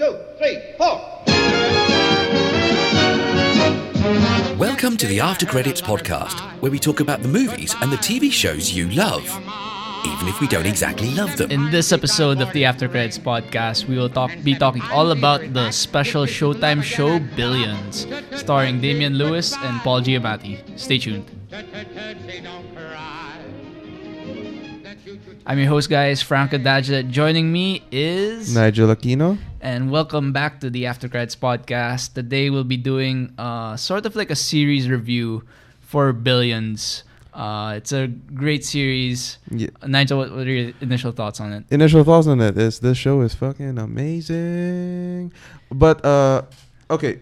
two, three, four. Welcome to the After Credits podcast, where we talk about the movies and the TV shows you love, even if we don't exactly love them. In this episode of the After Credits podcast, we will talk be talking all about the special Showtime show Billions, starring Damian Lewis and Paul Giamatti. Stay tuned. I'm your host, guys, Franco Dajla. Joining me is Nigel Aquino. and welcome back to the After Credits podcast. Today we'll be doing uh, sort of like a series review for Billions. Uh, it's a great series. Yeah. Nigel, what, what are your initial thoughts on it? Initial thoughts on it is this show is fucking amazing. But uh okay,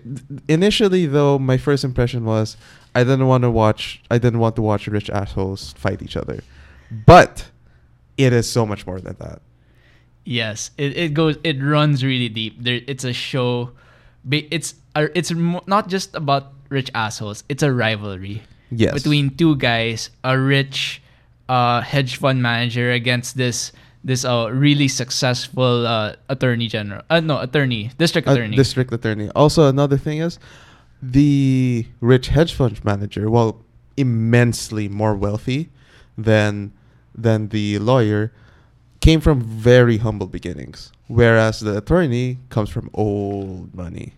initially though my first impression was I didn't want to watch I didn't want to watch rich assholes fight each other. But it is so much more than that. Yes, it, it goes it runs really deep. There, it's a show. It's it's not just about rich assholes. It's a rivalry Yes. between two guys, a rich uh, hedge fund manager against this this uh, really successful uh, attorney general. Uh, no, attorney, district attorney. district attorney. Also, another thing is the rich hedge fund manager, well, immensely more wealthy than than the lawyer, came from very humble beginnings, whereas the attorney comes from old money.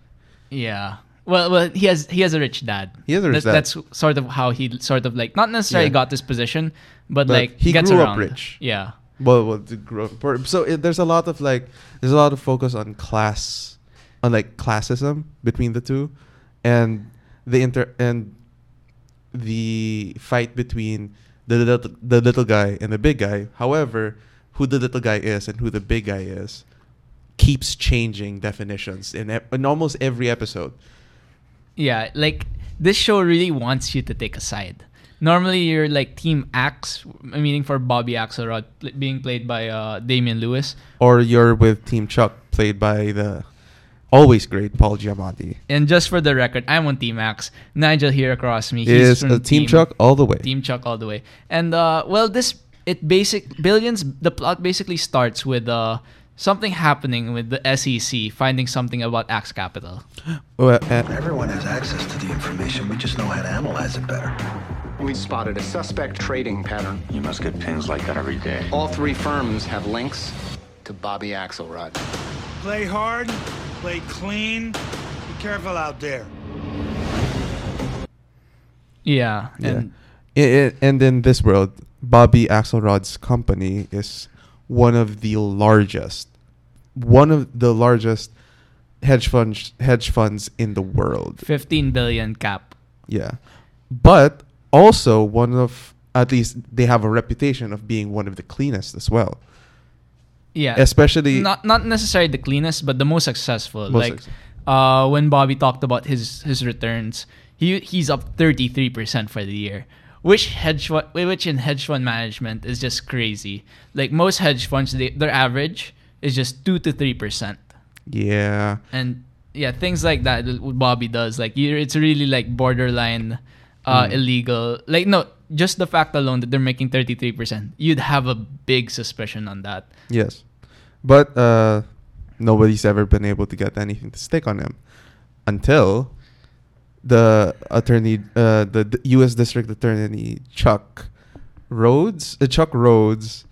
Yeah. Well, well, he has he has a rich dad. He has a rich that's, dad. That's sort of how he sort of like not necessarily Yeah. got this position, but, But like he gets grew up around. rich. Yeah. Well, well the gro- for- so it, there's a lot of like there's a lot of focus on class, on like classism between the two, and the inter and the fight between the little the little guy and the big guy. However, who the little guy is and who the big guy is keeps changing definitions in in almost every episode. Yeah, like this show really wants you to take a side. Normally, you're like Team Axe, meaning for Bobby Axelrod, pl- being played by uh, Damian Lewis. Or you're with Team Chuck, played by the always great Paul Giamatti. And just for the record, I'm on Team Axe. Nigel here across me, Is from a Team Chuck all the way. Team Chuck all the way. And uh, well, this it basic billions. The plot basically starts with uh, something happening with the SEC finding something about Axe Capital. Well, uh, Everyone has access to the information. We just know how to analyze it better. We spotted a suspect trading pattern. You must get pings like that every day. All three firms have links to Bobby Axelrod. Play hard, play clean. Be careful out there. Yeah, Yeah. and I- I- and in this world, Bobby Axelrod's company is one of the largest, one of the largest hedge funds hedge funds in the world. 15 billion cap. Yeah, but also one of at least they have a reputation of being one of the cleanest as well. Yeah, Especially not not necessarily the cleanest, but the most successful. Most like, success- uh, when Bobby talked about his his returns, he he's up thirty three percent for the year, which hedge fund, which in hedge fund management is just crazy. Like most hedge funds, they, their average is just two to three percent, yeah, and yeah, things like that. Bobby does, like it's really like borderline uh, Mm. illegal. Like no, just the fact alone that they're making thirty three percent, you'd have a big suspicion on that. yes, but uh, nobody's ever been able to get anything to stick on him until the attorney, uh, the d- U.S. District Attorney Chuck Rhodes, uh, Chuck Rhodes,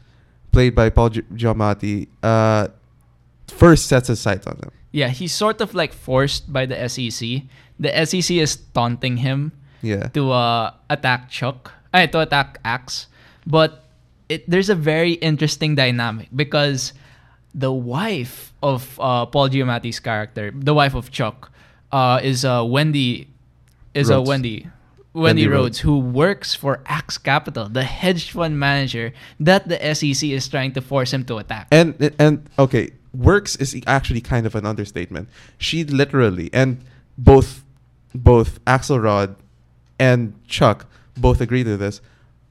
played by Paul Gi- Giamatti, uh, first sets his sights on him. Yeah, he's sort of like forced by the SEC. The SEC is taunting him Yeah, to uh, attack Chuck, ay, to attack Axe. But it, there's a very interesting dynamic because the wife of uh, Paul Giamatti's character, the wife of Chuck, uh, is uh, Wendy, is uh, Rhodes. Wendy. Wendy Wendy Rhodes. Rhodes, who works for Axe Capital, the hedge fund manager that the SEC is trying to force him to attack. and and okay, works is actually kind of an understatement. She literally and both both Axelrod and Chuck both agree to this.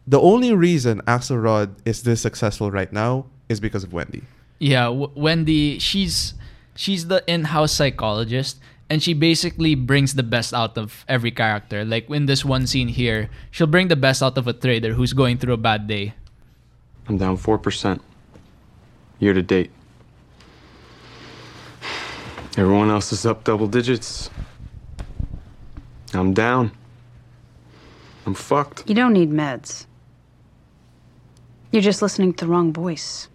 The only reason Axelrod is this successful right now is because of Wendy. Yeah, w- Wendy, she's she's the in-house psychologist and she basically brings the best out of every character. Like in this one scene here, she'll bring the best out of a trader who's going through a bad day. I'm down 4% year to date. Everyone else is up double digits. I'm down. I'm fucked. You don't need meds. You're just listening to the wrong voice.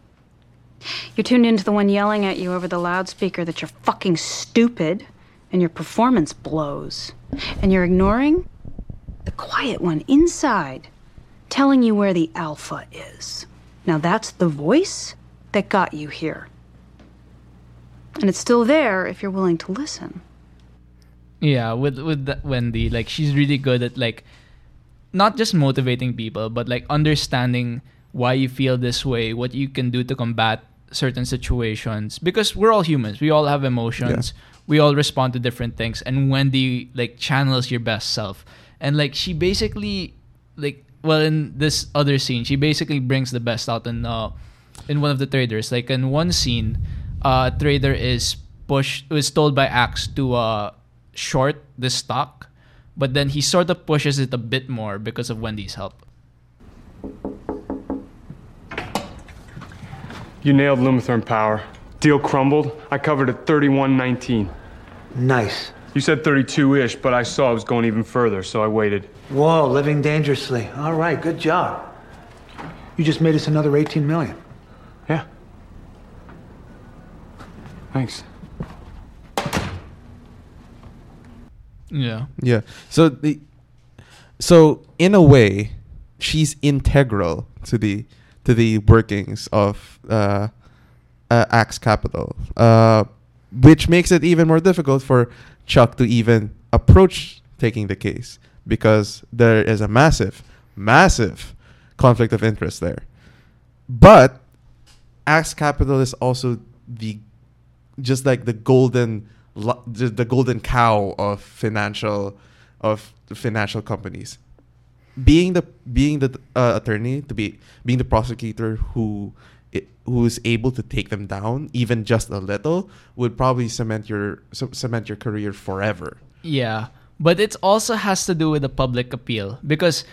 You're tuned into the one yelling at you over the loudspeaker that you're fucking stupid and your performance blows. And you're ignoring the quiet one inside telling you where the alpha is. Now that's the voice that got you here. And it's still there if you're willing to listen. Yeah, with with the, Wendy, like she's really good at like not just motivating people, but like understanding why you feel this way, what you can do to combat certain situations. Because we're all humans, we all have emotions, we all respond to different things. And Wendy like channels your best self, and like she basically like well in this other scene, she basically brings the best out in uh in one of the traders. Like in one scene, uh, trader is pushed was told by Axe to uh short the stock, but then he sort of pushes it a bit more because of Wendy's help. You nailed Lumitherm Power. Deal crumbled. I covered at 31.19. Nice. You said 32-ish, but I saw it was going even further, so I waited. Whoa, living dangerously. All right, good job. You just made us another 18 million. Yeah. Thanks. Yeah. Yeah. So the so in a way, she's integral to the to the workings of uh, uh, Axe Capital, uh, which makes it even more difficult for Chuck to even approach taking the case because there is a massive, massive conflict of interest there. But Axe Capital is also the just like the golden the, the golden cow of financial of financial companies. Being the being the uh, attorney to be being the prosecutor who i- who is able to take them down even just a little would probably cement your cement your career forever. Yeah, but it also has to do with the public appeal because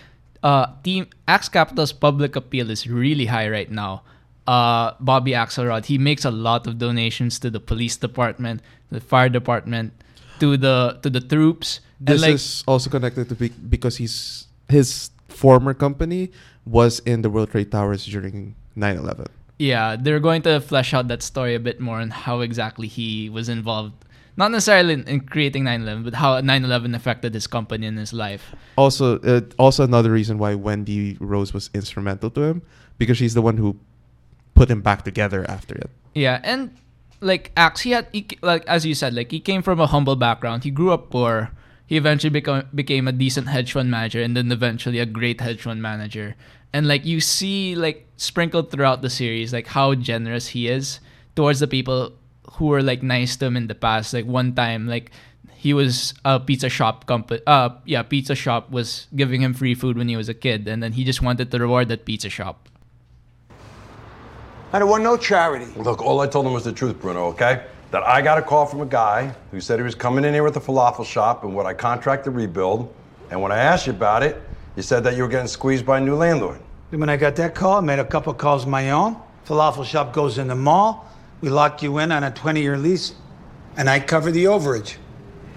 uh, Team Axe Capital's public appeal is really high right now. Uh, Bobby Axelrod he makes a lot of donations to the police department, the fire department, to the to the troops. this like, is also connected to be- because he's his former company was in the World Trade Towers during 9/11 yeah, they're going to flesh out that story a bit more on how exactly he was involved. Not necessarily in, in creating 9/11, but how 9/11 affected his company and his life. also uh, also another reason why Wendy Rhodes was instrumental to him because she's the one who put him back together after it. Yeah, and like Axe, he had he, like as you said, like he came from a humble background. He grew up poor. He eventually become became a decent hedge fund manager, and then eventually a great hedge fund manager. And like you see, like sprinkled throughout the series, like how generous he is towards the people who were like nice to him in the past. Like one time, like he was a pizza shop company. Uh, yeah, pizza shop was giving him free food when he was a kid, and then he just wanted to reward that pizza shop. I don't want no charity. Look, all I told him was the truth, Bruno, okay? That I got a call from a guy who said he was coming in here with a falafel shop and what I contract to rebuild. And when I asked you about it, you said that you were getting squeezed by a new landlord. Then when I got that call, I made a couple calls of my own. Falafel shop goes in the mall. We lock you in on a 20 year lease, and I cover the overage.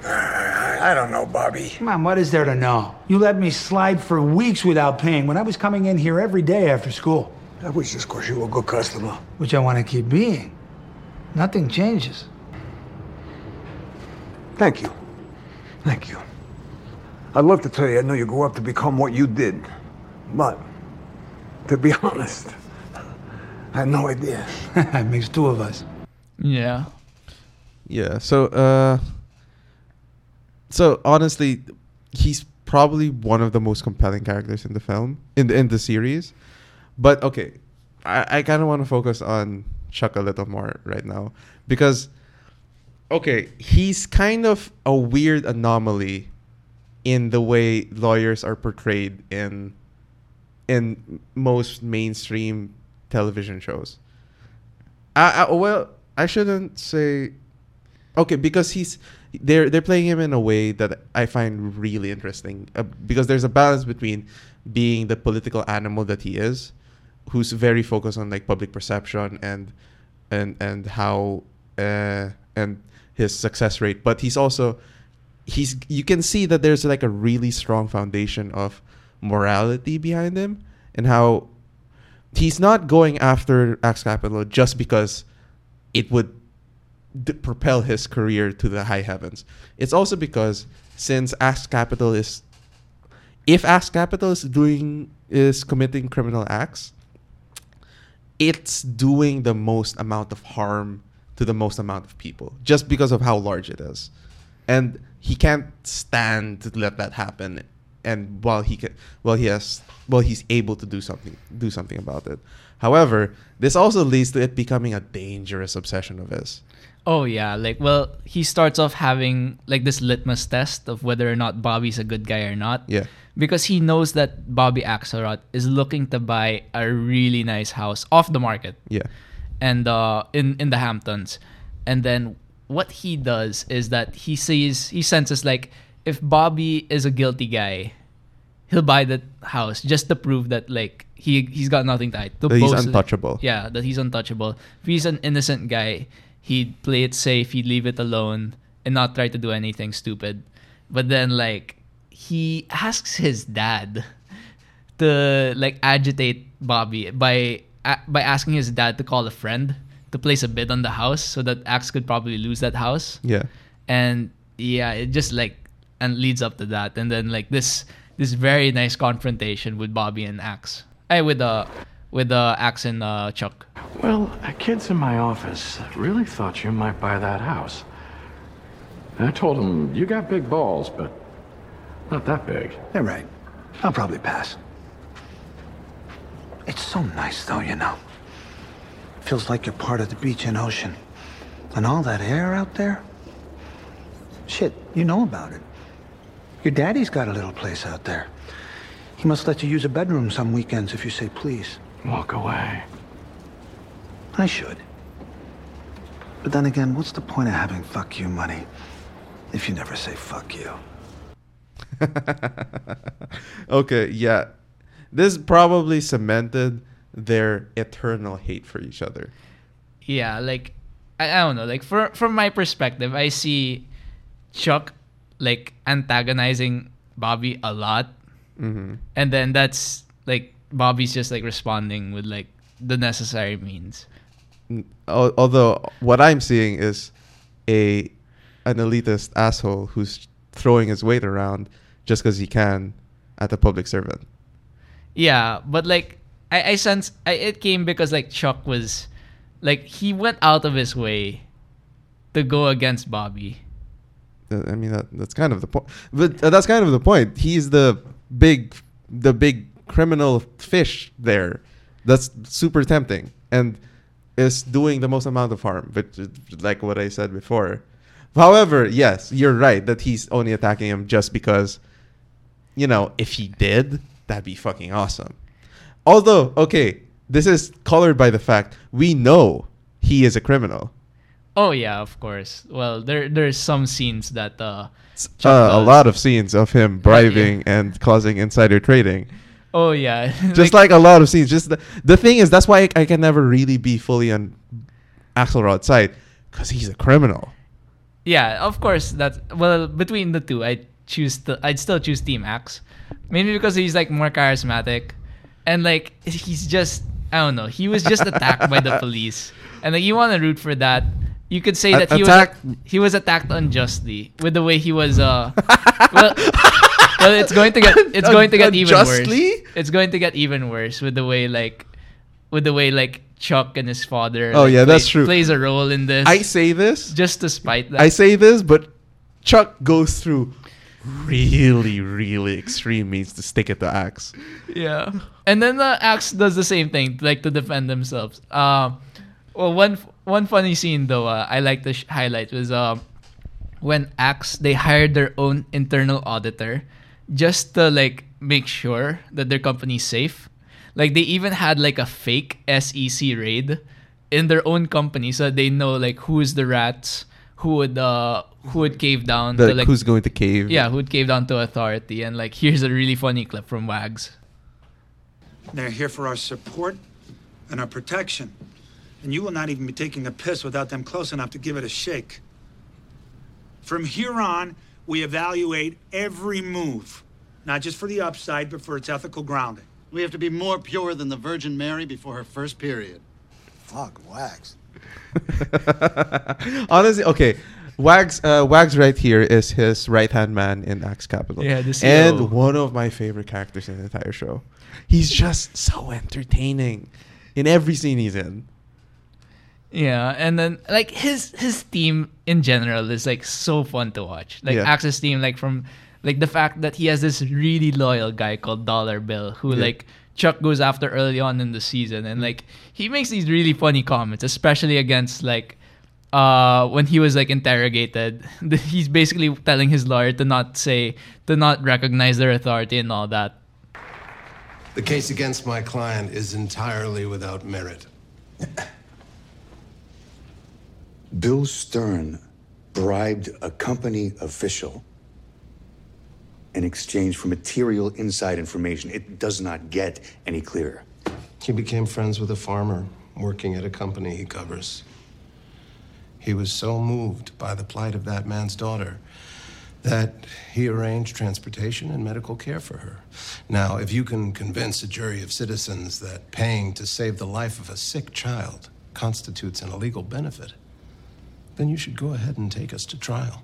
I don't know, Bobby. Come on, what is there to know? You let me slide for weeks without paying when I was coming in here every day after school, That was just because you were a good customer. which I want to keep being. Nothing changes. Thank you. Thank you. I'd love to tell you I know you grew up to become what you did. But, to be honest, I had no idea. it makes two of us. Yeah. Yeah. So, uh, so honestly, he's probably one of the most compelling characters in the film in the in the series. But okay, I, I kind of want to focus on Chuck a little more right now because, okay, he's kind of a weird anomaly in the way lawyers are portrayed in in most mainstream television shows. I, I well, I shouldn't say okay because he's they're they're playing him in a way that I find really interesting uh, because there's a balance between being the political animal that he is, who's very focused on like public perception and and and how uh, and his success rate, but he's also he's you can see that there's like a really strong foundation of morality behind him and how he's not going after Axe Capital just because it would d- propel his career to the high heavens. It's also because since Axe Capital is if Axe Capital is doing is committing criminal acts, it's doing the most amount of harm to the most amount of people just because of how large it is. And he can't stand to let that happen and while he can well he has well he's able to do something do something about it. However, this also leads to it becoming a dangerous obsession of his. Oh yeah, like well, he starts off having like this litmus test of whether or not Bobby's a good guy or not. Yeah. Because he knows that Bobby Axelrod is looking to buy a really nice house off the market. Yeah. And uh in in the Hamptons. And then what he does is that he sees he senses like if Bobby is a guilty guy, he'll buy that house just to prove that like he he's got nothing to hide. To That he's untouchable. Yeah, that he's untouchable. If he's an innocent guy, he'd play it safe, he'd leave it alone, and not try to do anything stupid. But then like he asks his dad to like agitate Bobby by a- by asking his dad to call a friend to place a bid on the house so that Axe could probably lose that house Yeah. and yeah it just like and leads up to that and then like this this very nice confrontation with bobby and axe hey with uh with uh axe and uh chuck Well, uh, kids in my office really thought you might buy that house. I told them, you got big balls, but not that big. They're right. I'll probably pass. It's so nice, though, you know. Feels like you're part of the beach and ocean. And all that air out there? Shit, you know about it. Your daddy's got a little place out there. He must let you use a bedroom some weekends if you say please. Walk away. I should. But then again, what's the point of having fuck you money if you never say fuck you? okay, yeah. This probably cemented their eternal hate for each other. yeah like I, I don't know like for from my perspective i see chuck like antagonizing bobby a lot Mhm. and then that's like bobby's just like responding with like the necessary means Although what I'm seeing is a an elitist asshole who's throwing his weight around just because he can at a public servant. Yeah, but like I, I sense I, it came because like Chuck was like he went out of his way to go against Bobby. I mean that that's kind of the point. But uh, that's kind of the point. He's the big the big criminal fish there. That's super tempting and is doing the most amount of harm. But uh, like what I said before. However, yes, you're right that he's only attacking him just because you know, if he did, that'd be fucking awesome. Although, okay, this is colored by the fact we know he is a criminal. Oh yeah, of course. Well, there there's some scenes that uh, Uh, a lot of scenes of him bribing and causing insider trading. Oh yeah, Just like, a lot of scenes. Just the, the thing is, that's why I, I can never really be fully on Axelrod's side because he's a criminal. yeah, of course. That's well between the two, I choose the I'd still choose Team Axe, mainly because he's like more charismatic, and like he's just I don't know. He was just attacked by the police, and like you want to root for that. You could say that he attack- was he was attacked unjustly with the way he was. Uh, well, well, it's going to get it's going to get even Unjustly? worse. It's going to get even worse with the way like with the way like Chuck and his father. Oh, like, yeah, that's play- true. Plays a role in this. I say this. just to spite that. I say this, but Chuck goes through really, really extreme means to stick it to Axe. Yeah. And then the Axe does the same thing, like to defend themselves. Um, well, one one funny scene though, uh, I like to sh- highlight was um, when Axe they hired their own internal auditor just to like make sure that their company's safe. Like they even had like a fake SEC raid in their own company, so they know like who's the rats, who would uh who would cave down The- to like who's going to cave? yeah, who would cave down to authority. And like here's a really funny clip from Wags. They're here for our support and our protection. And you will not even be taking a piss without them close enough to give it a shake. From here on, we evaluate every move, not just for the upside, but for its ethical grounding. We have to be more pure than the Virgin Mary before her first period. Fuck, wax. Honestly, okay. Wags, uh, Wags right here is his right hand man in Axe Capital. Yeah, the CEO. and one of my favorite characters in the entire show. He's just so entertaining in every scene he's in. Yeah, and then like his his team in general is like so fun to watch. Like Yeah. Axe's team, like from like the fact that he has this really loyal guy called Dollar Bill who Yeah. like Chuck goes after early on in the season, and like he makes these really funny comments, especially against like uh when he was like interrogated. He's basically telling his lawyer to not say to not recognize their authority and all that. The case against my client is entirely without merit. Bill Stern bribed a company official in exchange for material inside information. It does not get any clearer. He became friends with a farmer working at a company he covers. He was so moved by the plight of that man's daughter that he arranged transportation and medical care for her. Now, if you can convince a jury of citizens that paying to save the life of a sick child constitutes an illegal benefit, then you should go ahead and take us to trial.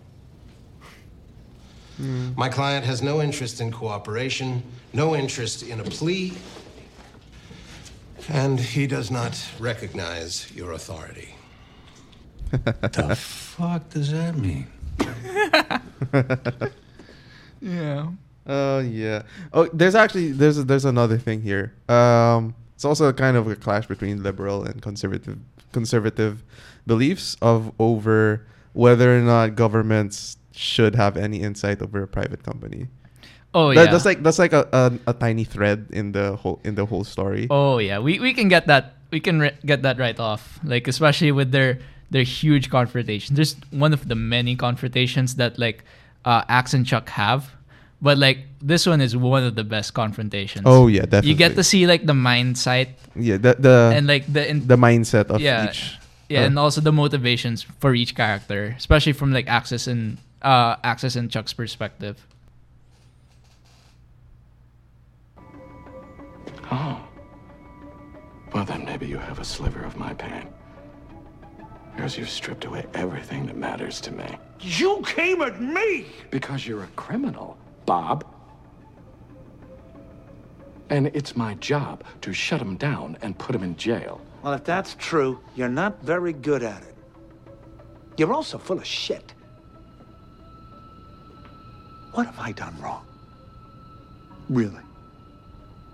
Hmm. My client has no interest in cooperation, no interest in a plea, and he does not recognize your authority. the fuck does that mean? Yeah. Oh yeah. Oh, there's actually there's there's another thing here. Um, it's also kind of a clash between liberal and conservative conservative beliefs of over whether or not governments should have any insight over a private company. Oh, That- yeah. That's like that's like a, a, a tiny thread in the whole in the whole story. Oh yeah, we we can get that we can re- get that right off. Like especially with their their huge confrontation. There's one of the many confrontations that like uh, Axe and Chuck have, but like this one is one of the best confrontations. Oh, yeah, definitely. You get to see like the mind sight. Yeah, the the and like the in, the mindset of yeah, each. Yeah, uh, and also the motivations for each character, especially from like Axe's and uh Axe's and Chuck's perspective. Oh. Well, then maybe you have a sliver of my pain. Because you've stripped away everything that matters to me. You came at me! Because you're a criminal, Bob. And it's my job to shut him down and put him in jail. Well, if that's true, you're not very good at it. You're also full of shit. What have I done wrong? Really?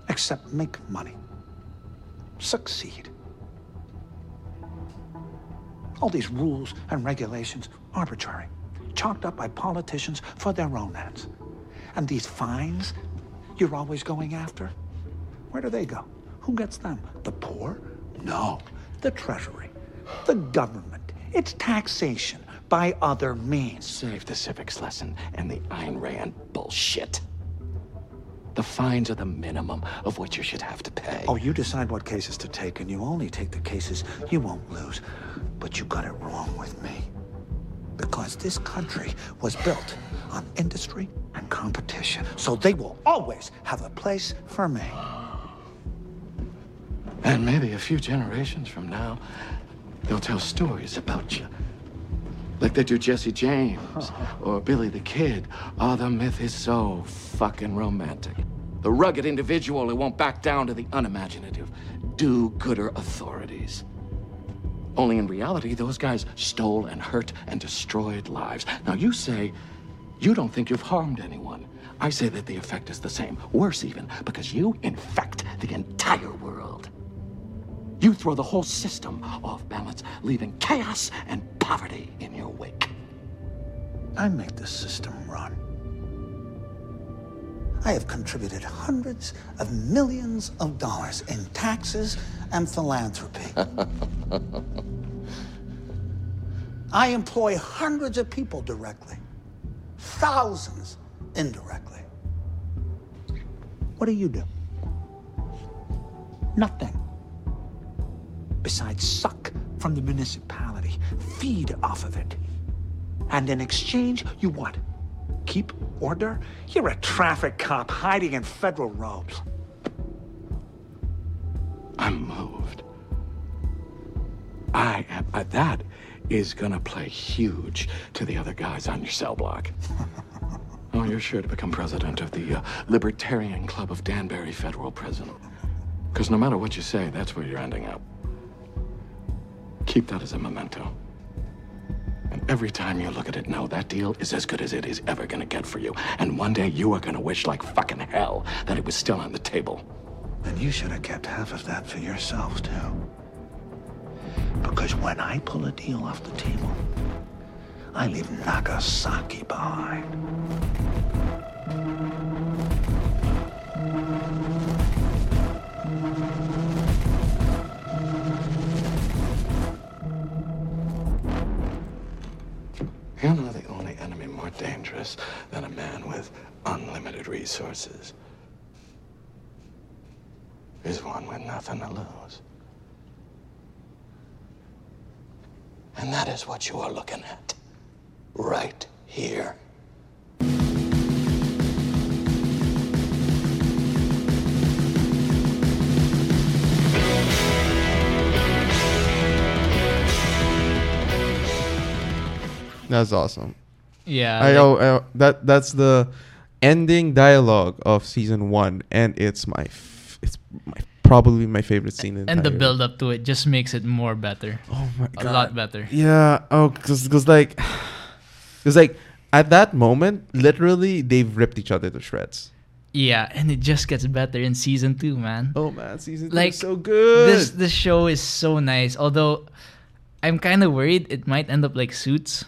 Except make money. Succeed. All these rules and regulations, arbitrary, chalked up by politicians for their own ends. And these fines you're always going after, where do they go? Who gets them? The poor? No. The Treasury. The government. It's taxation by other means. Save the civics lesson and the Ayn Rand bullshit. The fines are the minimum of what you should have to pay. Oh, you decide what cases to take, and you only take the cases you won't lose. But you got it wrong with me. Because this country was built on industry and competition. So they will always have a place for me. And maybe a few generations from now, they'll tell stories about you. Like they do Jesse James or Billy the Kid. Oh, the myth is so fucking romantic. The rugged individual who won't back down to the unimaginative, do-gooder authorities. Only in reality, those guys stole and hurt and destroyed lives. Now you say you don't think you've harmed anyone. I say that the effect is the same, worse even, because you infect the entire world. You throw the whole system off balance, leaving chaos and poverty in your wake. I make the system run. I have contributed hundreds of millions of dollars in taxes and philanthropy. I employ hundreds of people directly, thousands indirectly. What do you do? Nothing. Besides suck from the municipality, feed off of it, And in exchange, you what? Keep order? You're a traffic cop hiding in federal robes. I'm moved. I am. Uh, that is gonna play huge to the other guys on your cell block. oh, you're sure to become president of the uh, Libertarian Club of Danbury Federal Prison. Because no matter what you say, that's where you're ending up. Keep that as a memento. And every time you look at it, know that deal is as good as it is ever gonna get for you. And one day you are gonna wish like fucking hell that it was still on the table. And you should have kept half of that for yourselves, too. Because when I pull a deal off the table, I leave Nagasaki behind. Resources is one with nothing to lose. And that is what you are looking at. Right here. That's awesome. Yeah, I like- know uh, that that's the ending dialogue of season one, and it's my f- it's my probably my favorite scene. In and the build up to it just makes it more better. Oh my god, A lot better. Yeah. Oh, because because like, because like at that moment, literally they've ripped each other to shreds. Yeah, and it just gets better in season two, man. Oh man, season two like is so good. This this show is so nice. Although I'm kind of worried it might end up like Suits.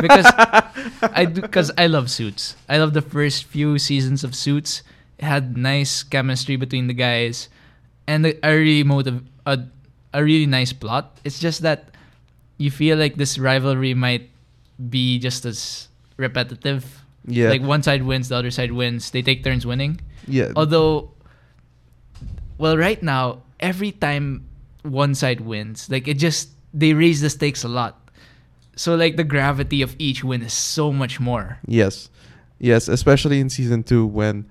Because I do because I love Suits. I love the first few seasons of Suits. It had nice chemistry between the guys, and a a really motive a a really nice plot. It's just that you feel like this rivalry might be just as repetitive. Yeah. Like one side wins, the other side wins. They take turns winning. Yeah. Although well right now every time one side wins like it just they raise the stakes a lot so like the gravity of each win is so much more Yes. Yes, especially in season 2 when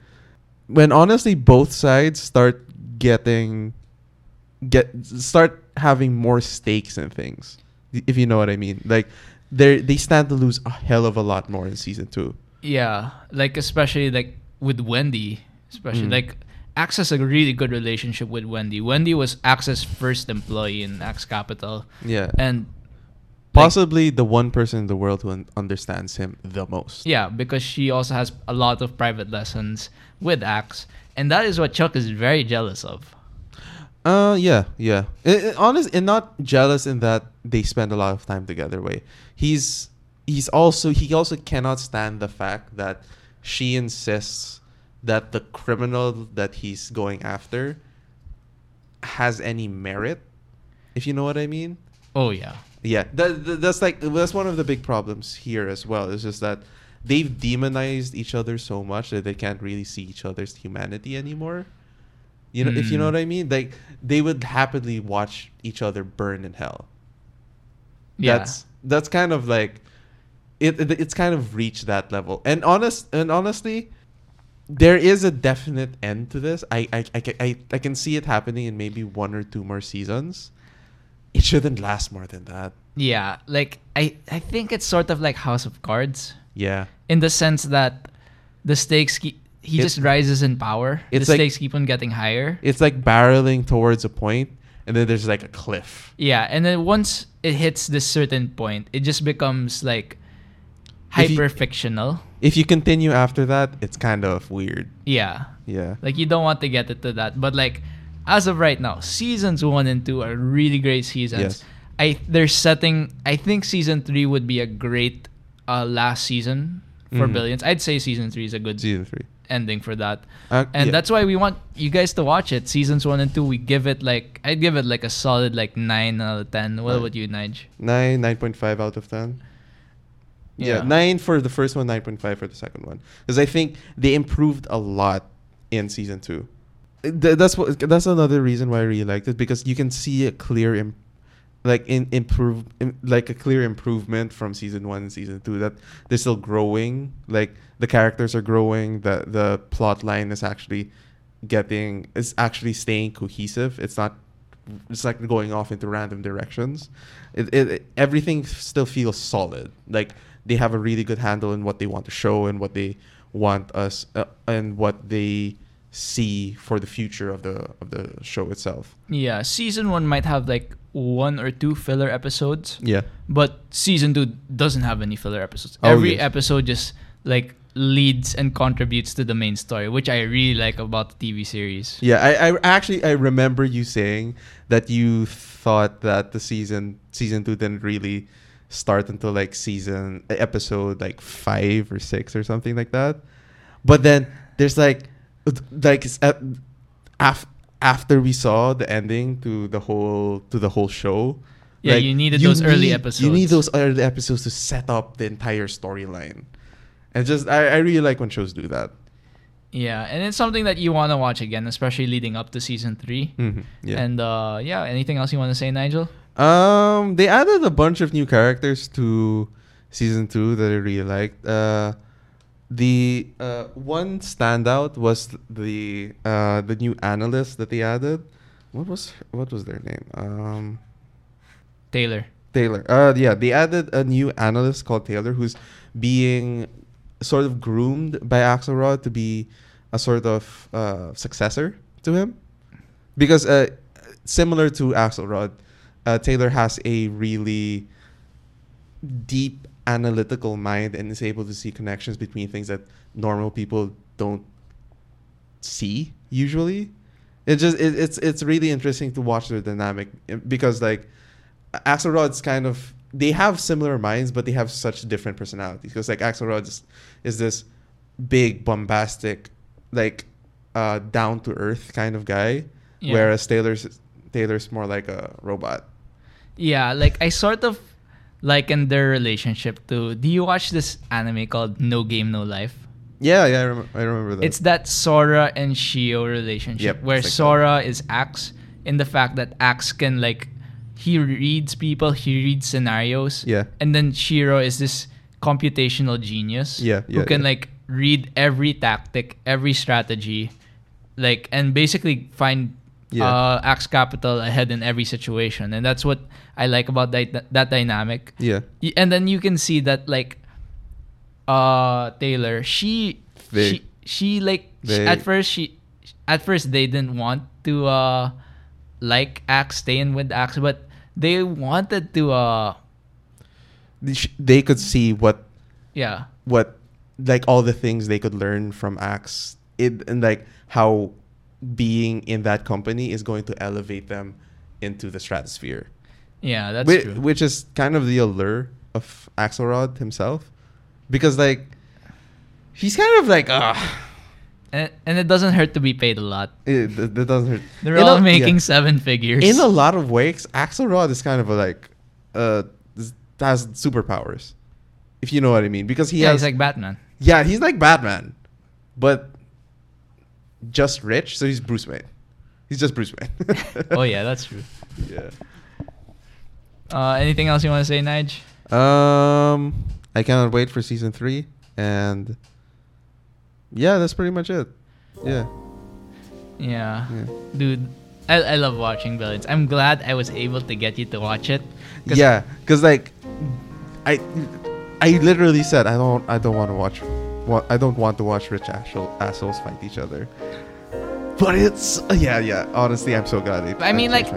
when honestly both sides start getting get start having more stakes and things. If you know what I mean. Like they they stand to lose a hell of a lot more in season 2. yeah like especially like with wendy especially Mm. like axe has a really good relationship with wendy wendy was axe's first employee in axe capital Yeah. and Possibly the one person in the world who un- understands him the most. Yeah, because she also has a lot of private lessons with Axe, and that is what Chuck is very jealous of. Uh, yeah, yeah. I- I- honest, and not jealous in that they spend a lot of time together. Way he's he's also he also cannot stand the fact that she insists that the criminal that he's going after has any merit. If you know what I mean. Oh yeah. Yeah, that, that- that's like that's one of the big problems here as well. It's just that they've demonized each other so much that they can't really see each other's humanity anymore. You know, if you know Mm. what I mean, like they would happily watch each other burn in hell. Yeah. That's that's kind of like it, it. It's kind of reached that level, and honest and honestly, there is a definite end to this. I I, I, I I can see it happening in maybe one or two more seasons. It shouldn't last more than that. Yeah, like I I think it's sort of like House of Cards. Yeah. In the sense that the stakes keep, he It- just rises in power. The like- stakes keep on getting higher. It's like barreling towards a point, and then there's like a cliff. Yeah, and then once it hits this certain point, it just becomes like hyper fictional. If you continue after that, it's kind of weird. Yeah. Yeah. Like you don't want to get it to that, but like as of right now, seasons one and two are really great seasons. Yes. I they're setting. I think season three would be a great uh, last season for Mhm. Billions. I'd say season three is a good Season three. ending for that, Uh, and yeah. that's why we want you guys to watch it. Seasons one and two, we give it like I'd give it like a solid like nine out of ten. What Nine. about you, Nige? Nine, nine point five out of ten. Yeah. Yeah. nine for the first one, nine point five for the second one. Because I think they improved a lot in season two. Th- That's what. That's another reason why I really liked it because you can see a clear, Im- like in improve im- like a clear improvement from season one and season two that they're still growing like the characters are growing the the plot line is actually getting is actually staying cohesive it's not it's like going off into random directions it, it, it everything still feels solid like they have a really good handle in what they want to show and what they want us uh, and what they see for the future of the of the show itself Yeah, season one might have like one or two filler episodes. Yeah. But season two doesn't have any filler episodes. Oh, Every yes. episode just like leads and contributes to the main story, which I really like about the TV series. Yeah, I, I actually I remember you saying that you thought that the season season two didn't really start until like season episode like five or six or something like that. But then there's like like at- af- after we saw the ending to the whole to the whole show. Yeah, like, you needed those early need- You need those early episodes to set up the entire storyline. And just I, I really like when shows do that. Yeah, and it's something that you want to watch again, especially leading up to season 3 Mhm, yeah. And uh, yeah, anything else you want to say, Nigel? Um, they added a bunch of new characters to season two that I really liked. Uh, the uh, one standout was the uh, the new analyst that they added. What was what was their name? Um, Taylor. Taylor. Uh, yeah, they added a new analyst called Taylor, who's being sort of groomed by Axelrod to be a sort of uh, successor to him, because uh, similar to Axelrod, uh, Taylor has a really deep analytical mind and is able to see connections between things that normal people don't see usually. It just it, it's it's really interesting to watch their dynamic because like Axelrod's kind of they have similar minds but they have such different personalities because like Axelrod is, is this big bombastic like uh down to earth kind of guy Yeah. whereas Taylor's Taylor's more like a robot. Yeah, like I sort of liken their relationship to. Do you watch this anime called No Game No Life? Yeah, yeah, I, rem- I remember that. It's that Sora and Shiro relationship Yep, where like Sora is Axe in the fact that Axe can like he reads people, he reads scenarios. Yeah. And then Shiro is this computational genius. Yeah, Who can yeah. like read every tactic, every strategy, like and basically find Yeah. uh Axe Capital ahead in every situation. And that's what I like about that that dynamic. Yeah. And then you can see that like uh Taylor, she They- she she like they- at first she at first they didn't want to uh like Axe staying with Axe, but they wanted to uh They they could see what yeah what like all the things they could learn from Axe it and like how being in that company is going to elevate them into the stratosphere. Yeah, that's Whi- true. Which is kind of the allure of Axelrod himself, because like he's kind of like ah, and, and it doesn't hurt to be paid a lot. it, it doesn't hurt. They're In all a- making yeah. seven figures. In a lot of ways, Axelrod is kind of a, like uh has superpowers, if you know what I mean, because he yeah, has he's like Batman. Yeah, he's like Batman, but just rich. So he's Bruce Wayne. He's just Bruce Wayne. oh yeah, that's true. Yeah. Uh, anything else you want to say, Nige? Um, I cannot wait for season three, and yeah, that's pretty much it. Yeah. Yeah. Yeah. Dude, I, I love watching Billions. I'm glad I was able to get you to watch it. 'Cause- Yeah, because like, I, I literally said I don't, I don't want to watch, wa- I don't want to watch rich assholes fight each other. But it's yeah, yeah. Honestly, I'm so glad. It, I mean, like,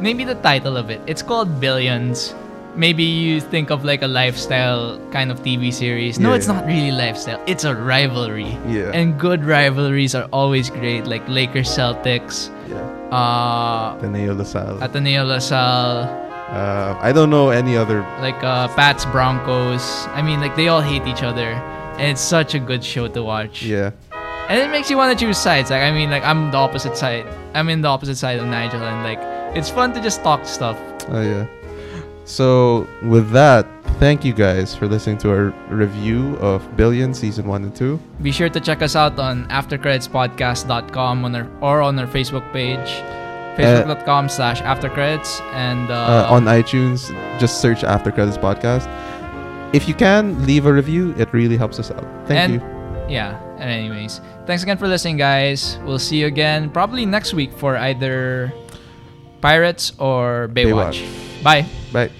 maybe the title of it. It's called Billions. Maybe you think of like a lifestyle kind of TV series. No, Yeah, it's not really lifestyle. It's a rivalry. Yeah. And good rivalries are always great, like Lakers Celtics. Yeah. Uh, Ateneo LaSalle. Ateneo LaSalle. Uh, I don't know any other. like uh, Pats Broncos. I mean, like they all hate each other, and it's such a good show to watch. Yeah. And it makes you want to choose sides. Like I mean, like I'm the opposite side. I'm in the opposite side of Nigel, and like it's fun to just talk stuff. Oh yeah. So with that, thank you guys for listening to our review of Billion season one and two. Be sure to check us out on aftercreditspodcast.com on our, or on our Facebook page. Facebook.com slash after credits and uh, uh, on iTunes, just search After Credits Podcast. If you can, leave a review. It really helps us out. Thank and, you. Yeah. And anyways, thanks again for listening, guys. We'll see you again probably next week for either Pirates or Baywatch. Baywatch. Bye. Bye.